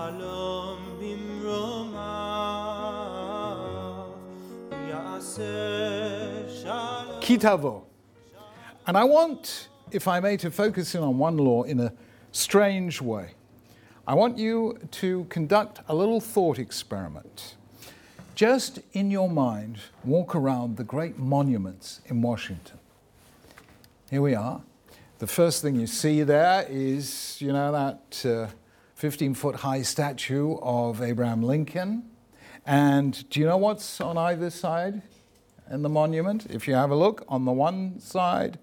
שלום במרומיו, יעשה שלום. Kitavo. And I want, if I may, to focus in on one law in a strange way. I want you to conduct a little thought experiment. Just in your mind, walk around the great monuments in Washington. Here we are. The first thing you see there is, you know, that uh, 15 foot high statue of Abraham Lincoln. And do you know what's on either side in the monument? If you have a look, on the one side,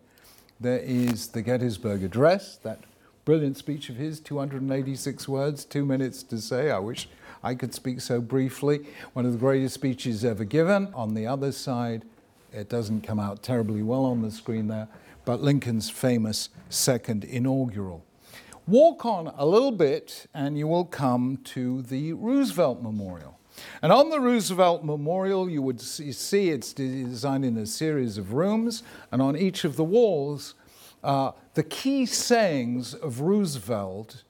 there is the Gettysburg Address, that brilliant speech of his, 286 words, two minutes to say. I wish I could speak so briefly. One of the greatest speeches ever given. On the other side, it doesn't come out terribly well on the screen there, but Lincoln's famous second inaugural. Walk on a little bit, and you will come to the Roosevelt Memorial. And on the Roosevelt Memorial, you would see it's designed in a series of rooms, and on each of the walls, uh, the key sayings of Roosevelt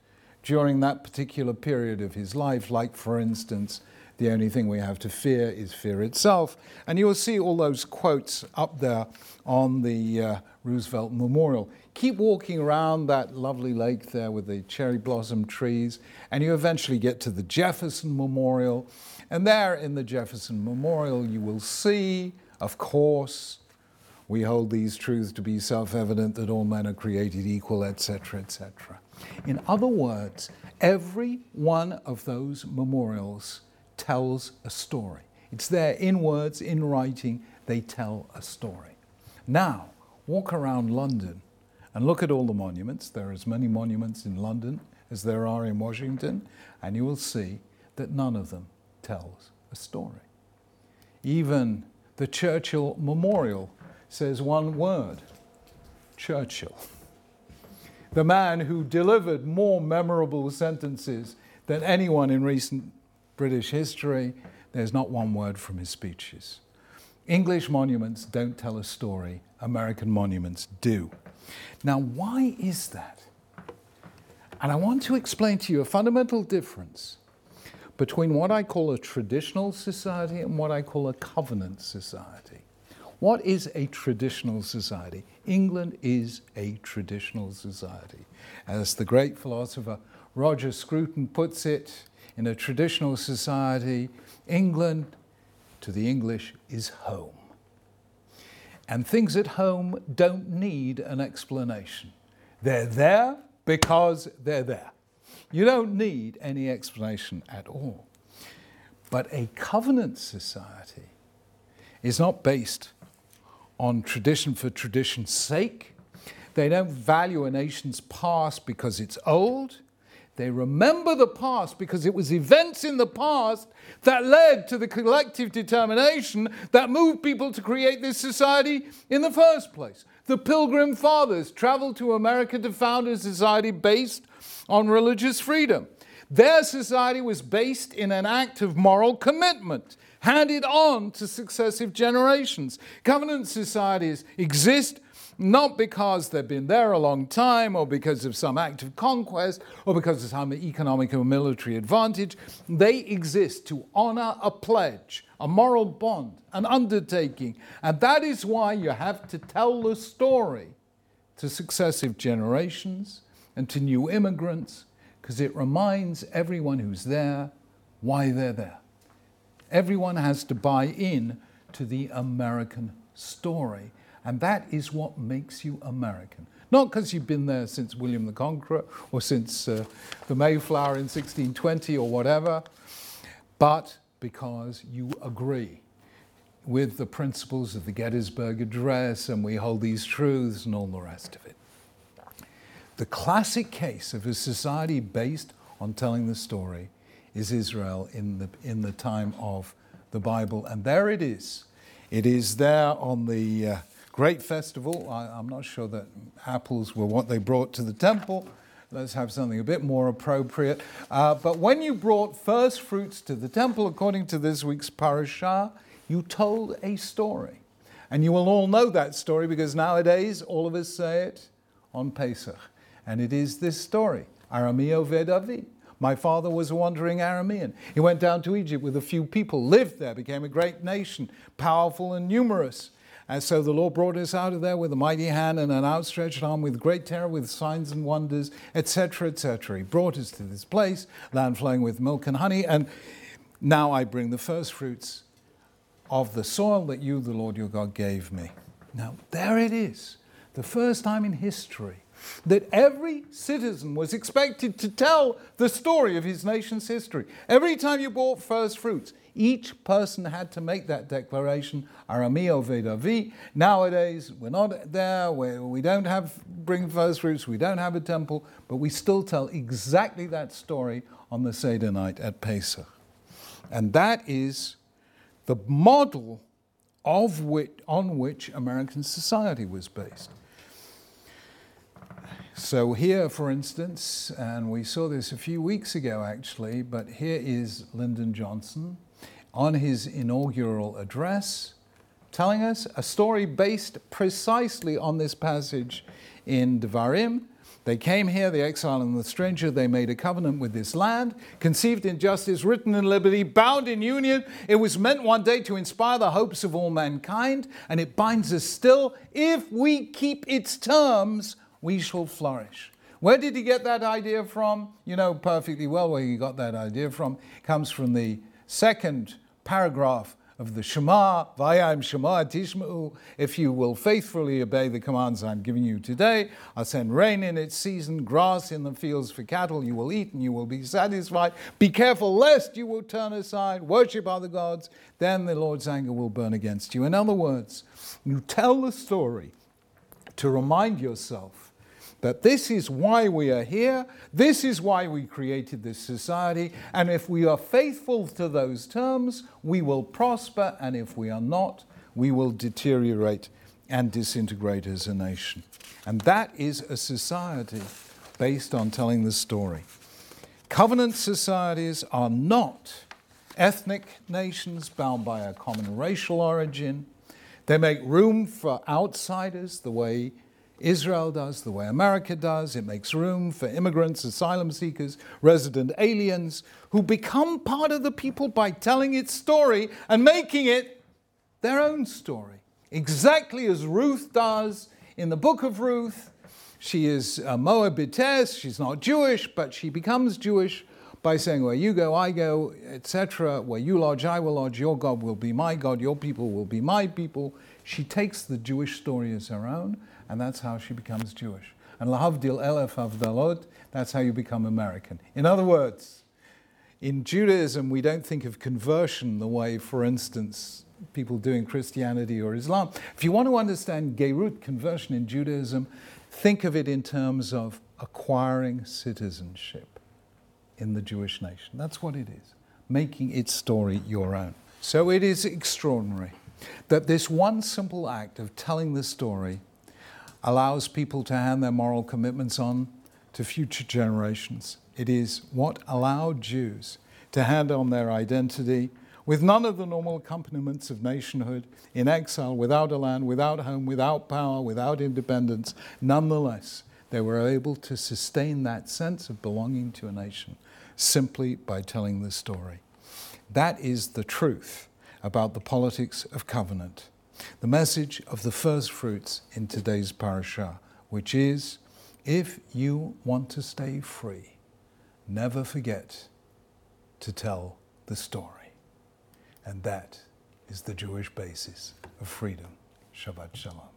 during that particular period of his life, like, for instance, the only thing we have to fear is fear itself. And you will see all those quotes up there on the uh, Roosevelt Memorial. Keep walking around that lovely lake there with the cherry blossom trees, and you eventually get to the Jefferson Memorial. And there in the Jefferson Memorial, you will see, of course, we hold these truths to be self evident that all men are created equal, etc., etc. In other words, every one of those memorials tells a story. It's there in words, in writing, they tell a story. Now, walk around London and look at all the monuments. There are as many monuments in London as there are in Washington, and you will see that none of them tells a story. Even the Churchill Memorial says one word Churchill. The man who delivered more memorable sentences than anyone in recent British history, there's not one word from his speeches. English monuments don't tell a story, American monuments do. Now, why is that? And I want to explain to you a fundamental difference between what I call a traditional society and what I call a covenant society. What is a traditional society? England is a traditional society. As the great philosopher Roger Scruton puts it, in a traditional society, England to the English is home. And things at home don't need an explanation. They're there because they're there. You don't need any explanation at all. But a covenant society is not based on tradition for tradition's sake. They don't value a nation's past because it's old. They remember the past because it was events in the past that led to the collective determination that moved people to create this society in the first place. The Pilgrim Fathers traveled to America to found a society based on religious freedom. Their society was based in an act of moral commitment handed on to successive generations. Covenant societies exist not because they've been there a long time or because of some act of conquest or because of some economic or military advantage. They exist to honor a pledge, a moral bond, an undertaking. And that is why you have to tell the story to successive generations and to new immigrants because it reminds everyone who's there why they're there. Everyone has to buy in to the American story. And that is what makes you American. Not because you've been there since William the Conqueror or since uh, the Mayflower in 1620 or whatever, but because you agree with the principles of the Gettysburg Address and we hold these truths and all the rest of it. The classic case of a society based on telling the story is Israel in the, in the time of the Bible. And there it is. It is there on the uh, great festival. I, am not sure that apples were what they brought to the temple. Let's have something a bit more appropriate. Uh, but when you brought first fruits to the temple, according to this week's parashah, you told a story. And you will all know that story because nowadays all of us say it on Pesach. And it is this story Arami oved avi. My father was a wandering Aramean. He went down to Egypt with a few people, lived there, became a great nation, powerful and numerous. And so the Lord brought us out of there with a mighty hand and an outstretched arm, with great terror, with signs and wonders, etc., etc. He brought us to this place, land flowing with milk and honey, and now I bring the first fruits of the soil that you, the Lord your God, gave me. Now, there it is, the first time in history that every citizen was expected to tell the story of his nation's history. Every time you bought first fruits, each person had to make that declaration, Arami oved avi. Nowadays, we're not there, we we don't have bring first fruits, we don't have a temple, but we still tell exactly that story on the Seder night at Pesach. And that is the model of which, on which American society was based. So, here, for instance, and we saw this a few weeks ago actually, but here is Lyndon Johnson on his inaugural address telling us a story based precisely on this passage in Devarim. They came here, the exile and the stranger, they made a covenant with this land, conceived in justice, written in liberty, bound in union. It was meant one day to inspire the hopes of all mankind, and it binds us still. If we keep its terms, we shall flourish. Where did he get that idea from? You know perfectly well where he got that idea from. It comes from the second paragraph of the Shema, Vayam Shema Tishma'u, if you will faithfully obey the commands I'm giving you today, I'll send rain in its season, grass in the fields for cattle, you will eat and you will be satisfied. Be careful lest you will turn aside, worship other gods, then the Lord's anger will burn against you. In other words, you tell the story to remind yourself that this is why we are here, this is why we created this society, and if we are faithful to those terms, we will prosper, and if we are not, we will deteriorate and disintegrate as a nation. And that is a society based on telling the story. Covenant societies are not ethnic nations bound by a common racial origin. They make room for outsiders the way Israel does, the way America does. It makes room for immigrants, asylum seekers, resident aliens who become part of the people by telling its story and making it their own story. Exactly as Ruth does in the book of Ruth. She is a Moabitess, she's not Jewish, but she becomes Jewish by saying, Where you go, I go, etc. Where you lodge, I will lodge. Your God will be my God. Your people will be my people. She takes the Jewish story as her own and that's how she becomes Jewish. And lahavdil elef avdalot, that's how you become American. In other words, in Judaism, we don't think of conversion the way, for instance, people do in Christianity or Islam. If you want to understand Geirut, conversion in Judaism, think of it in terms of acquiring citizenship in the Jewish nation. That's what it is, making its story your own. So it is extraordinary that this one simple act of telling the story allows people to hand their moral commitments on to future generations. It is what allowed Jews to hand on their identity with none of the normal accompaniments of nationhood, in exile, without a land, without home, without power, without independence. Nonetheless, they were able to sustain that sense of belonging to a nation simply by telling the story. That is the truth about the politics of covenant the message of the first fruits in today's parasha, which is if you want to stay free, never forget to tell the story. And that is the Jewish basis of freedom. Shabbat Shalom.